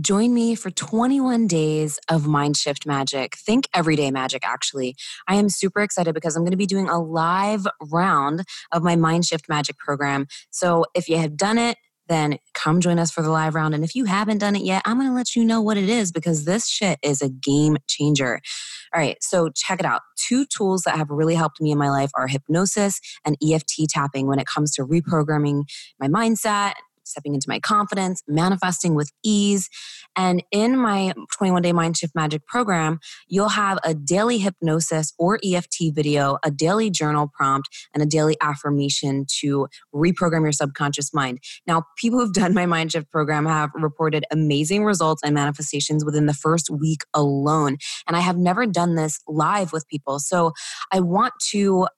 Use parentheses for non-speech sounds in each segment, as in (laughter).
Join me for 21 days of mind shift magic. Think everyday magic, actually. I am super excited because I'm going to be doing a live round of my mind shift magic program. So if you have done it, then come join us for the live round. And if you haven't done it yet, I'm going to let you know what it is because this shit is a game changer. All right, so check it out. Two tools that have really helped me in my life are hypnosis and EFT tapping when it comes to reprogramming my mindset stepping into my confidence, manifesting with ease. And in my 21 day Mind Shift Magic program, you'll have a daily hypnosis or EFT video, a daily journal prompt, and a daily affirmation to reprogram your subconscious mind. Now, people who've done my Mind Shift program have reported amazing results and manifestations within the first week alone. And I have never done this live with people. So I want to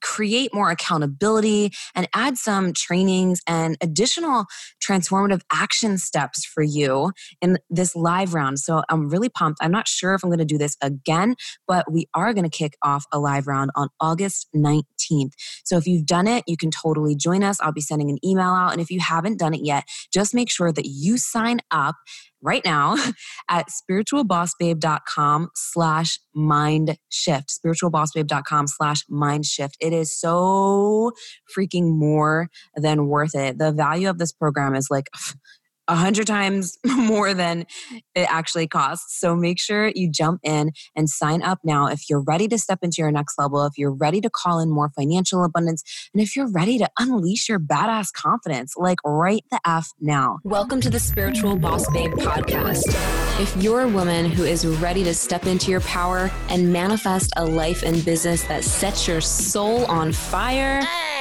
create more accountability and add some trainings and additional transformative action steps for you in this live round. So I'm really pumped. I'm not sure if I'm going to do this again, but we are going to kick off a live round on August 19th. So if you've done it, you can totally join us. I'll be sending an email out. And if you haven't done it yet, just make sure that you sign up right now (laughs) at spiritualbossbabe.com slash mind shift spiritualbossbabe.com slash mind shift it is so freaking more than worth it the value of this program is like (sighs) a hundred times (laughs) more than it actually costs. So make sure you jump in and sign up now if you're ready to step into your next level, if you're ready to call in more financial abundance, and if you're ready to unleash your badass confidence, like right the F now. Welcome to the Spiritual Boss Babe podcast. If you're a woman who is ready to step into your power and manifest a life and business that sets your soul on fire,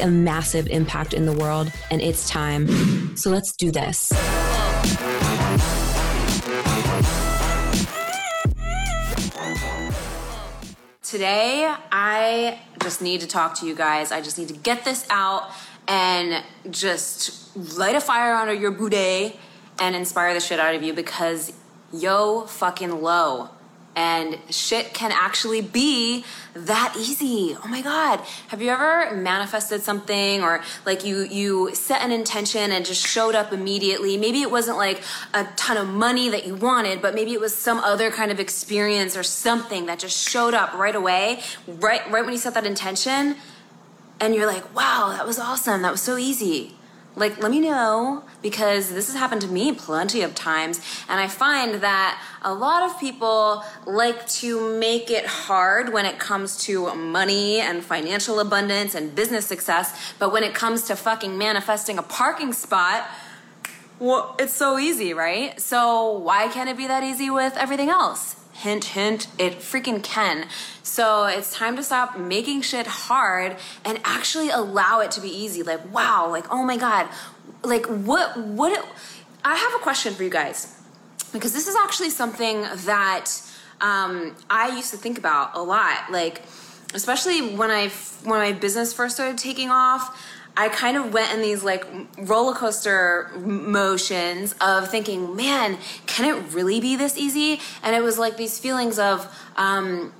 a massive impact in the world, and it's time. So let's do this. Today, I just need to talk to you guys. I just need to get this out and just light a fire under your boudet and inspire the shit out of you because yo fucking low and shit can actually be that easy. Oh my god. Have you ever manifested something or like you you set an intention and just showed up immediately? Maybe it wasn't like a ton of money that you wanted but maybe it was some other kind of experience or something that just showed up right away right right when you set that intention. And you're like wow that was awesome. That was so easy like let me know because this has happened to me plenty of times and i find that a lot of people like to make it hard when it comes to money and financial abundance and business success but when it comes to fucking manifesting a parking spot well it's so easy right? So why can't it be that easy with everything else Hint, hint, it freaking can. So it's time to stop making shit hard and actually allow it to be easy. Like, wow, like, oh my God. Like, what, what, I have a question for you guys because this is actually something that um, I used to think about a lot. Like, especially when I, when my business first started taking off, I kind of went in these like roller coaster motions of thinking, man, can it really be this easy? And it was like these feelings of, um,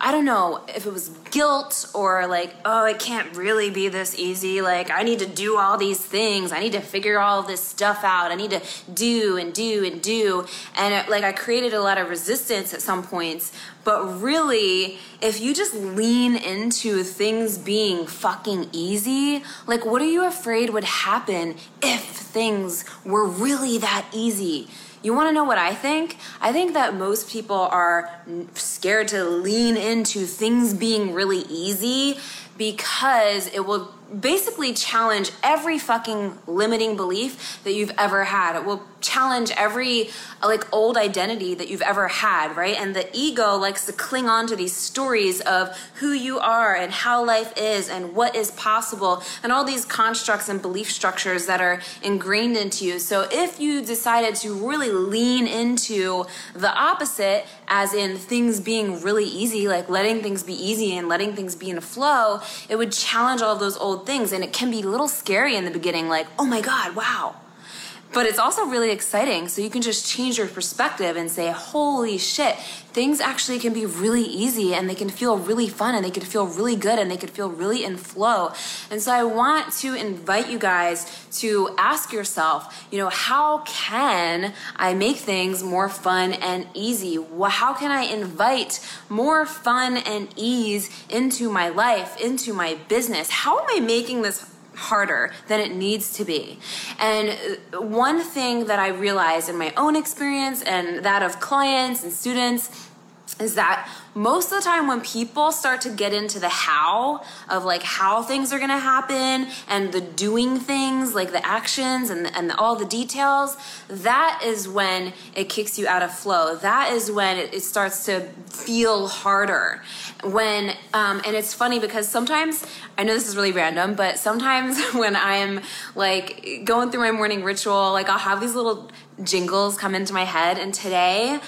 I don't know if it was guilt or like, oh, it can't really be this easy. Like, I need to do all these things. I need to figure all this stuff out. I need to do and do and do. And it, like, I created a lot of resistance at some points. But really, if you just lean into things being fucking easy, like, what are you afraid would happen if things were really that easy? You want to know what I think? I think that most people are scared to lean into things being really easy because it will basically challenge every fucking limiting belief that you've ever had. It will challenge every like old identity that you've ever had, right? And the ego likes to cling on to these stories of who you are and how life is and what is possible and all these constructs and belief structures that are ingrained into you. So if you decided to really lean into the opposite, as in things being really easy, like letting things be easy and letting things be in a flow, it would challenge all of those old things. And it can be a little scary in the beginning, like, oh my God, wow but it's also really exciting. So you can just change your perspective and say, holy shit, things actually can be really easy and they can feel really fun and they can feel really good and they can feel really in flow. And so I want to invite you guys to ask yourself, you know, how can I make things more fun and easy? How can I invite more fun and ease into my life, into my business? How am I making this harder than it needs to be. And one thing that I realized in my own experience and that of clients and students is that most of the time when people start to get into the how of like how things are going to happen and the doing things like the actions and, and all the details that is when it kicks you out of flow. That is when it, starts to feel harder. When um, and it's funny because sometimes i know this is really random but sometimes (laughs) when i am like going through my morning ritual like i'll have these little jingles come into my head. And today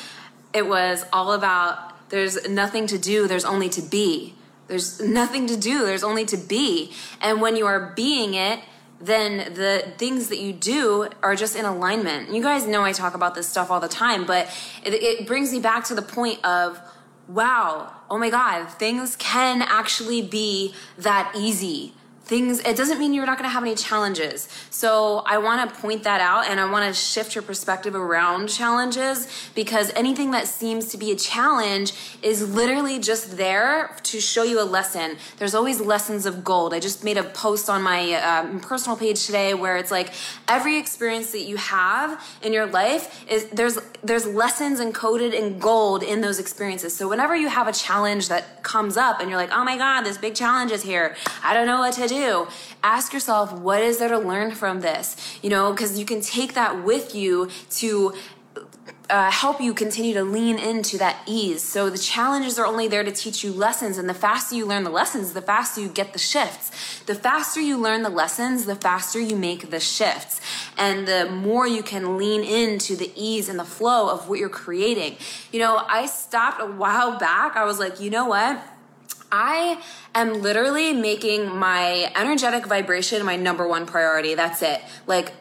it was all about there's nothing to do, there's only to be. There's nothing to do, there's only to be. And when you are being it, then the things that you do are just in alignment. You guys know I talk about this stuff all the time, but it, it brings me back to the point of wow, oh my God, things can actually be that easy things it doesn't mean you're not going to have any challenges. So i want to point that out and i want to shift your perspective around challenges because anything that seems to be a challenge is literally just there to show you a lesson. There's always lessons of gold. I just made a post on my um, personal page today where it's like every experience that you have in your life is there's there's lessons encoded in gold in those experiences. So whenever you have a challenge that comes up and you're like oh my god this big challenge is here. I don't know what to do do, ask yourself, what is there to learn from this? You know, because you can take that with you to uh, help you continue to lean into that ease. So the challenges are only there to teach you lessons, and the faster you learn the lessons, the faster you get the shifts. The faster you learn the lessons, the faster you make the shifts, and the more you can lean into the ease and the flow of what you're creating. You know, I stopped a while back. I was like, you know what? I am literally making my energetic vibration my number one priority. That's it. Like,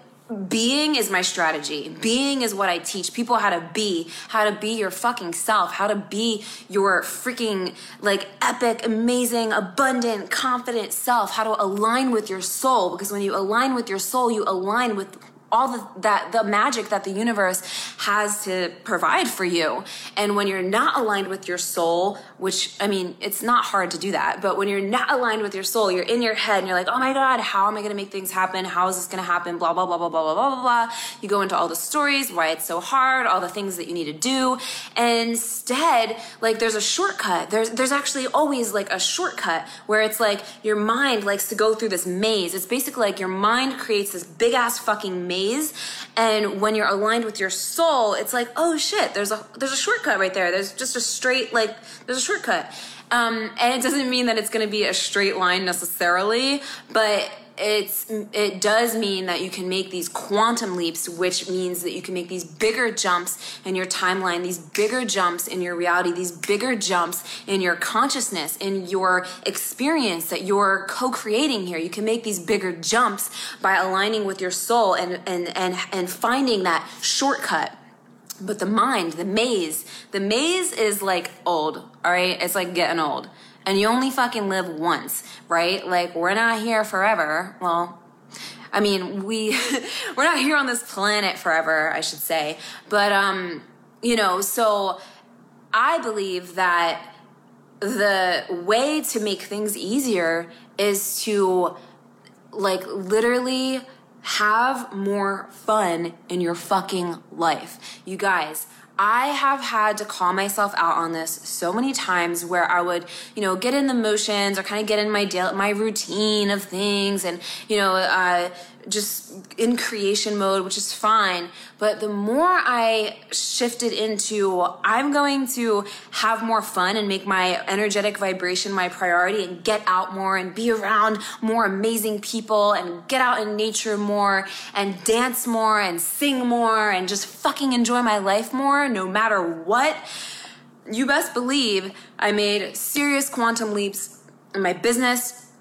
being is my strategy. Being is what I teach people how to be, how to be your fucking self, how to be your freaking like epic, amazing, abundant, confident self, how to align with your soul. Because when you align with your soul, you align with all the, that the magic that the universe has to provide for you. And when you're not aligned with your soul which i mean it's not hard to do that but when you're not aligned with your soul you're in your head and you're like oh my god how am i going to make things happen? How is this going to happen? Blah blah blah blah blah blah blah blah. You go into all the stories why it's so hard all the things that you need to do. And instead like there's a shortcut. There's there's actually always like a shortcut where it's like your mind likes to go through this maze. It's basically like your mind creates this big ass fucking maze ways. And when you're aligned with your soul, it's like, oh shit, there's a there's a shortcut right there. There's just a straight like there's a shortcut. Um, and it doesn't mean that it's going to be a straight line necessarily, but it's it does mean that you can make these quantum leaps which means that you can make these bigger jumps in your timeline these bigger jumps in your reality these bigger jumps in your consciousness in your experience that you're co-creating here. You can make these bigger jumps by aligning with your soul and and and, and finding that shortcut. But the mind the maze the maze is like old all right? It's like getting old and you only fucking live once, right? Like we're not here forever. Well, I mean, we (laughs) we're not here on this planet forever, I should say. But um, you know, so I believe that the way to make things easier is to like literally have more fun in your fucking life. You guys, I have had to call myself out on this so many times where I would, you know, get in the motions or kind of get in my my routine of things and, you know, uh, just in creation mode, which is fine. But the more I shifted into, I'm going to have more fun and make my energetic vibration my priority and get out more and be around more amazing people and get out in nature more and dance more and sing more and just fucking enjoy my life more no matter what. You best believe I made serious quantum leaps in my business,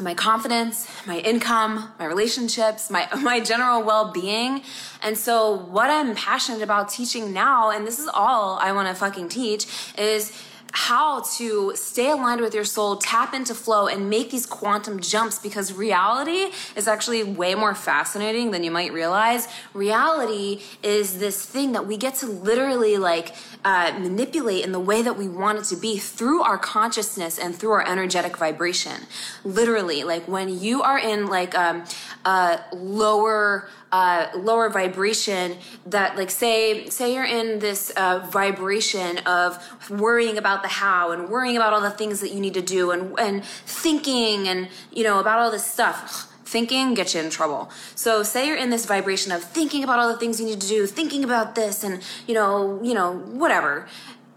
my confidence, my income, my relationships, my (laughs) my general well-being. And so what I'm passionate about teaching now and this is all I want to fucking teach is how to stay aligned with your soul, tap into flow, and make these quantum jumps because reality is actually way more fascinating than you might realize. Reality is this thing that we get to literally like uh, manipulate in the way that we want it to be through our consciousness and through our energetic vibration. Literally, like when you are in like um, a lower uh, lower vibration that like say say you're in this uh, vibration of worrying about the how and worrying about all the things that you need to do and and thinking and you know about all this stuff. Thinking gets you in trouble. So say you're in this vibration of thinking about all the things you need to do thinking about this and you know you know whatever.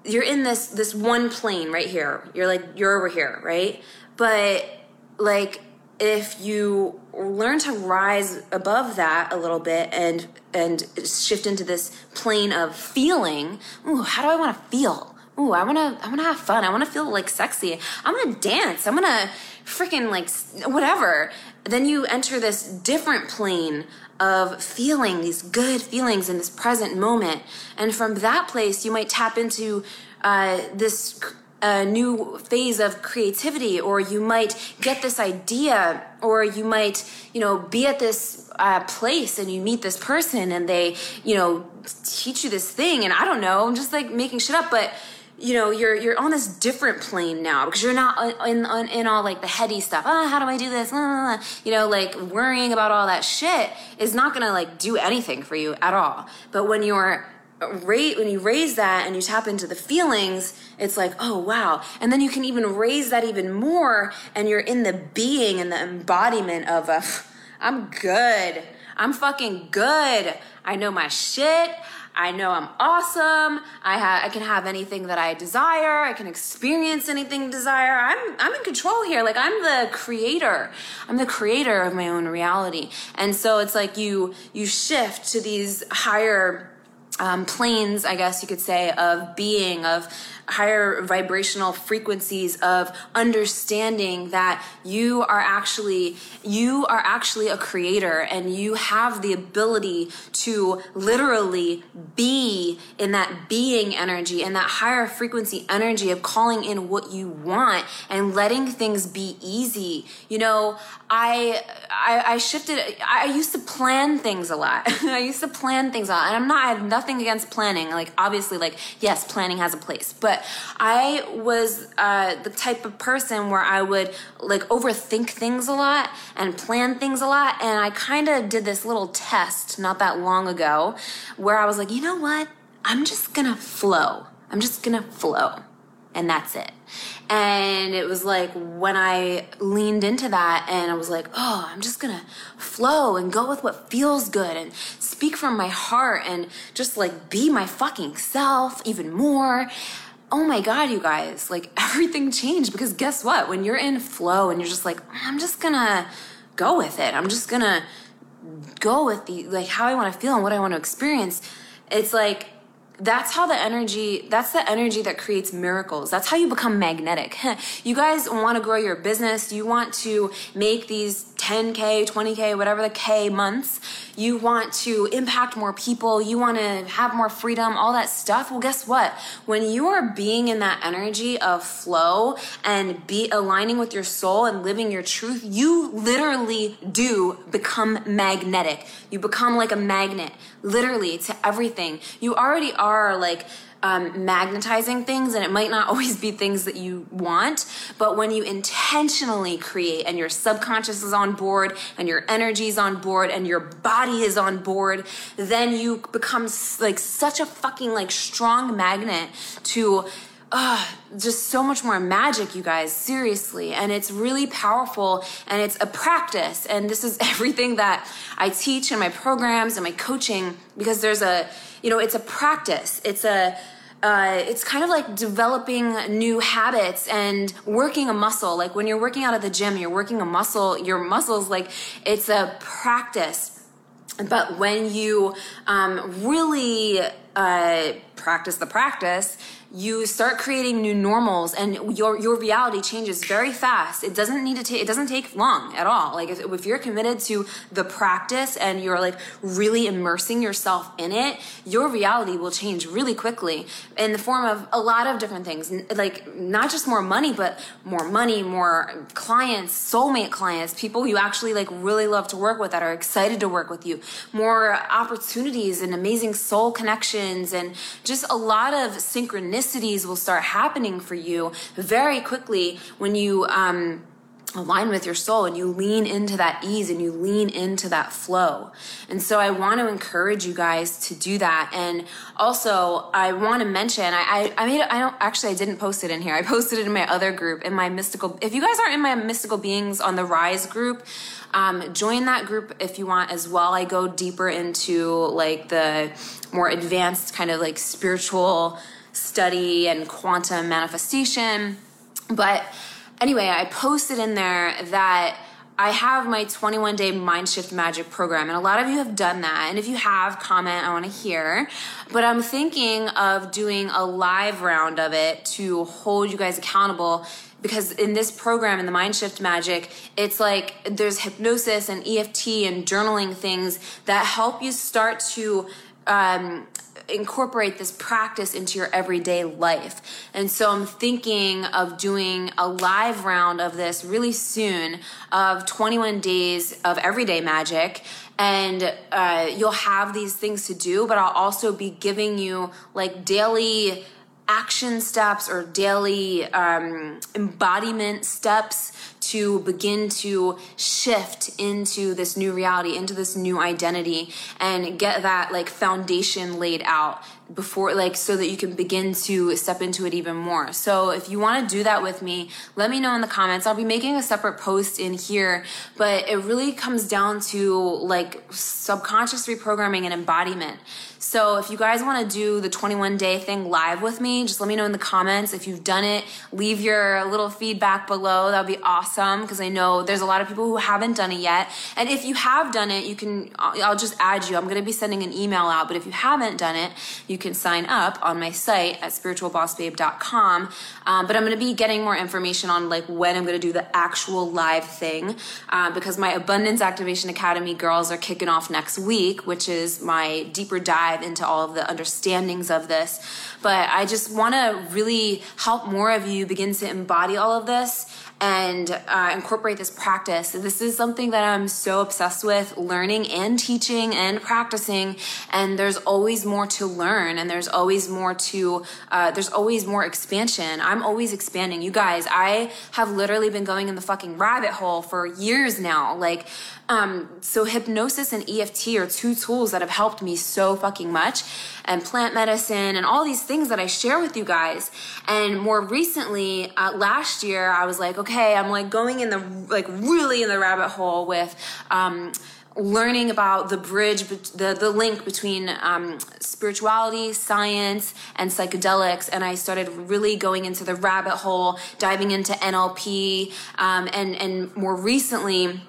You're in this this one plane right here. You're like you're over here right? But like if you learn to rise above that a little bit and and shift into this plane of feeling ooh how do i want to feel? Ooh i want to i want to have fun. I want to feel like sexy. I'm gonna dance. I'm gonna freaking like whatever. Then you enter this different plane of feeling these good feelings in this present moment. And from that place you might tap into uh, this a new phase of creativity or you might get this idea or you might you know be at this uh, place and you meet this person and they you know teach you this thing. And i don't know i'm just like making shit up but you know you're you're on this different plane now because you're not in in, in all like the heady stuff. Oh, how do i do this? Ah, ah, you know like worrying about all that shit is not gonna like do anything for you at all. But when you're rate when you raise that and you tap into the feelings it's like oh wow and then you can even raise that even more and you're in the being and the embodiment of a (laughs) i'm good i'm fucking good i know my shit I know I'm awesome. I I can have anything that I desire. I can experience anything desire. I'm I'm in control here. Like I'm the creator. I'm the creator of my own reality. And so it's like you you shift to these higher um, planes, I guess you could say, of being, of higher vibrational frequencies of understanding that you are actually you are actually a creator and you have the ability to literally be in that being energy and that higher frequency energy of calling in what you want and letting things be easy. You know i i, I shifted i used to plan things a lot. (laughs) I used to plan things a lot and i'm not i have nothing against planning. Like obviously like yes planning has a place but I was uh, the type of person where I would like overthink things a lot and plan things a lot. And I kind of did this little test not that long ago where I was like, you know what? I'm just gonna flow. I'm just gonna flow. And that's it. And it was like when I leaned into that and I was like, oh, I'm just gonna flow and go with what feels good and speak from my heart and just like be my fucking self even more oh my god you guys like (laughs) everything changed. Because guess what? When you're in flow and you're just like i'm just gonna go with it. I'm just gonna go with the like how i want to feel and what i want to experience. It's like that's how the energy that's the energy that creates miracles. That's how you become magnetic. (laughs) You guys want to grow your business. You want to make these 10k 20k whatever the k months you want to impact more people you want to have more freedom all that stuff. Well guess what? When you are being in that energy of flow and be aligning with your soul and living your truth you literally do become magnetic. You become like a magnet literally to everything. You already are like um, magnetizing things, and it might not (laughs) always be things that you want, but when you intentionally create and your subconscious is on board and your energy is on board and your body is on board, then you become like such a fucking like strong magnet to just so much more magic, you guys, seriously. And it's really powerful and it's a practice. And this is (laughs) everything that I teach in my programs and my coaching because there's a, you know, it's a practice. It's a, uh, it's kind of like developing new habits and working a muscle. Like when you're working out at the gym, you're working a muscle, your muscles, like it's a practice. But when you um, really uh, practice the practice, you start creating new normals and your your reality changes very fast. It doesn't need to take it doesn't take long at all. Like if, if you're committed to the practice and you're like really immersing yourself in it your reality will change really quickly in the form of a lot of different things. Like not just more money but more money more clients soulmate clients people you actually like really love to work with that are excited to work with you. More opportunities and amazing soul connections and just a lot of synchronicity synchronicities will start happening for you very quickly when you um, align with your soul and you lean into that ease and you lean into that flow. And so I want to encourage you guys to do that. And also I want to mention, I, I, I made, I don't, actually I didn't post it in here. I (laughs) posted it in my other group, in my mystical, if you guys aren't in my mystical beings on the rise group, um, join that group if you want as well. I go deeper into like the more advanced kind of like spiritual, study and quantum manifestation. But anyway, I posted in there that I have my 21 day mind shift magic program, and a lot of you have done that. And if you have, comment, I want to hear. But I'm thinking of doing a live round of it to hold you guys accountable because in this program in the mind shift magic it's like there's hypnosis and eft and journaling things that help you start to um, incorporate this practice into your everyday life. And so I'm thinking of doing a live round of this really soon of 21 days of everyday magic. And uh, you'll have these things to do, but I'll also be giving you like daily action steps or daily um, embodiment steps to begin to shift into this new reality, into this new identity, and get that like foundation laid out before like so that you can begin to step into it even more. So if you want to do that with me, let me know in the comments. I'll be making a separate post in here, but it really comes down to like subconscious reprogramming and embodiment. So if you guys want to do the 21 day thing live with me, just let me know in the comments. If you've done it, leave your little feedback below. That would be awesome because I know there's a lot of people who haven't done it yet. And if you have done it, you can, I'll just add you. I'm going to be sending an email out, but if you haven't done it, you can sign up on my site at spiritualbossbabe.com. Um, but I'm going to be getting more information on like when I'm going to do the actual live thing uh, because my Abundance Activation Academy girls are kicking off next week, which is my deeper dive into all of the understandings of this. But I just want to really help more of you begin to embody all of this and uh, incorporate this practice. This is something that I'm so obsessed with learning and teaching and practicing. And there's always more to learn, and there's always more to, uh, there's always more expansion. I'm always expanding. You guys, I have literally been going in the fucking rabbit hole for years now. Like, um, so hypnosis and EFT are two tools that have helped me so fucking much, and plant medicine and all these things that I share with you guys. And more recently, uh, last year, I was like, okay, I'm like going in the like really in the rabbit hole with. Um, learning about the bridge, the, the link between um, spirituality, science, and psychedelics. And I started really going into the rabbit hole, diving into NLP, um, and, and more recently,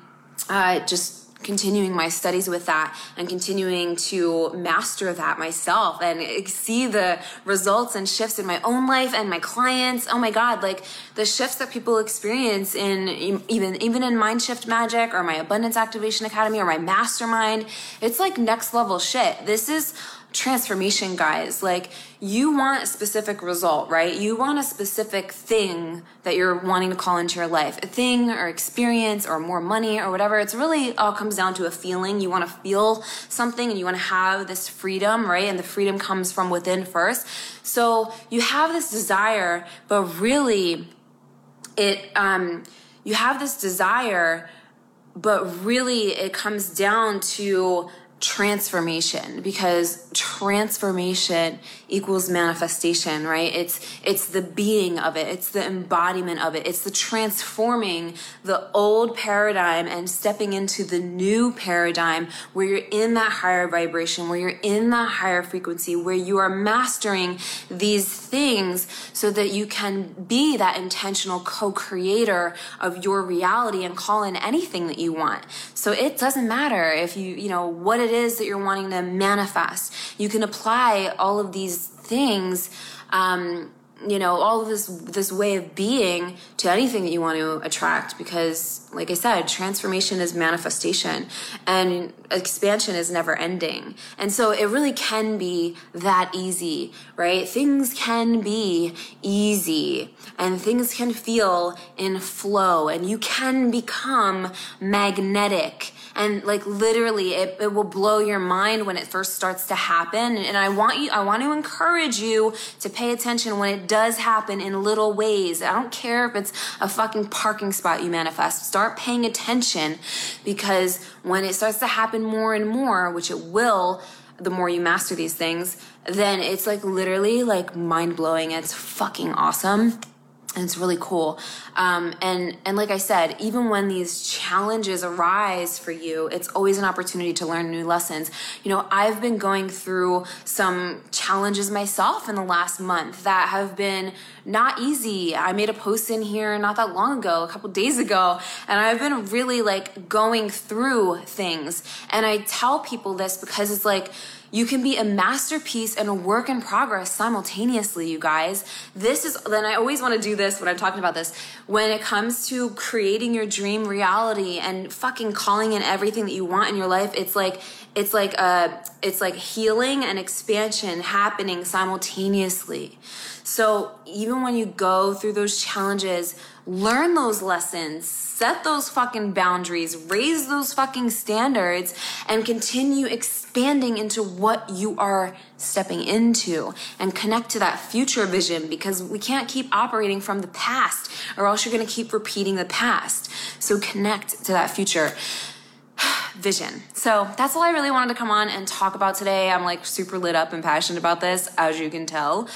uh, just continuing my studies with that and continuing to master that myself and see the results and shifts in my own life and my clients. Oh my god like the shifts that people experience in even even in mind shift magic or my abundance activation academy or my mastermind it's like next level shit. This is transformation, guys. Like, you want a specific result, right? You want a specific thing that you're wanting to call into your life a thing or experience or more money or whatever. It's really all comes down to a feeling. You want to feel something and you want to have this freedom, right? And the freedom comes from within first. So you have this desire, but really, it, um, you have this desire, but really it comes down to transformation because transformation equals manifestation right? It's it's the being of it. It's the embodiment of it. It's the transforming the old paradigm and stepping into the new paradigm where you're in that higher vibration where you're in that higher frequency where you are mastering these things so that you can be that intentional co-creator of your reality and call in anything that you want. So it doesn't matter if you you know what it it is that you're wanting to manifest. You can apply all of these things, um, you know, all of this this way of being to anything that you want to attract. Because, like I said, transformation is manifestation, and expansion is never ending. And so, it really can be that easy, right? Things can be easy, and things can feel in flow, and you can become magnetic and like literally it, it will blow your mind when it first starts to happen. And i want you i want to encourage you to pay attention when it does happen in little ways. I don't care if it's a fucking parking spot you manifest. Start paying attention because when it starts to happen more and more which it will the more you master these things then it's like literally like mind blowing it's fucking awesome and it's really cool. Um, and and like i said even when these challenges arise for you it's always an opportunity to learn new lessons. You know i've been going through some challenges myself in the last month that have been not easy. I made a post in here not that long ago a couple days ago and i've been really like going through things. And i tell people this because it's like you can be a masterpiece and a work in progress simultaneously, you guys. This is, then I always want to do this when I'm talking about this. When it comes to creating your dream reality and fucking calling in everything that you want in your life, it's like, it's like a, it's like healing and expansion happening simultaneously. So even when you go through those challenges, learn those lessons, set those fucking boundaries, raise those fucking standards, and continue expanding into what you are stepping into and connect to that future vision because we can't keep operating from the past or else you're gonna keep repeating the past. So connect to that future vision. So that's all I really wanted to come on and talk about today. I'm like super lit up and passionate about this, as you can tell.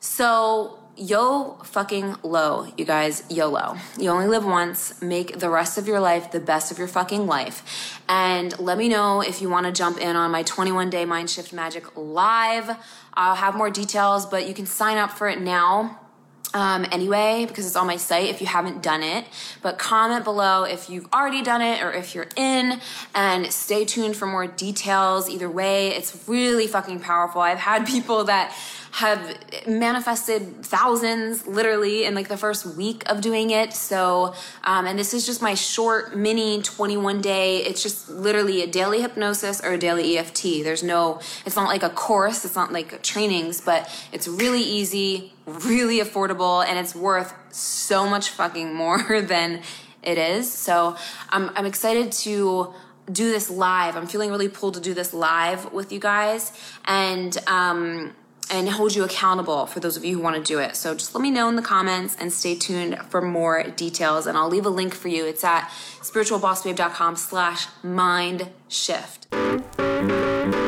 So yo fucking low, you guys, YOLO. You only live once. Make the rest of your life the best of your fucking life. And let me know if you want to jump in on my 21 day Mind Shift Magic live. I'll have more details, but you can sign up for it now. Um, anyway, because it's on my site if you haven't done it. But comment below if you've already done it or if you're in, and stay tuned for more details. Either way, it's really fucking powerful. I've had (laughs) people that have manifested thousands literally in like the first week of doing it. So, um, and this is just my short mini 21 day. It's just literally a daily hypnosis or a daily EFT. There's no, it's not like a course. It's not like trainings, but it's really easy, really affordable, and it's worth so much fucking more (laughs) than it is. So I'm, I'm excited to do this live. I'm feeling really pulled to do this live with you guys. And, um, and hold you accountable for those of you who want to do it. So just let me know in the comments and stay tuned for more details. And I'll leave a link for you. It's at spiritualbossbabe.com slash mind shift.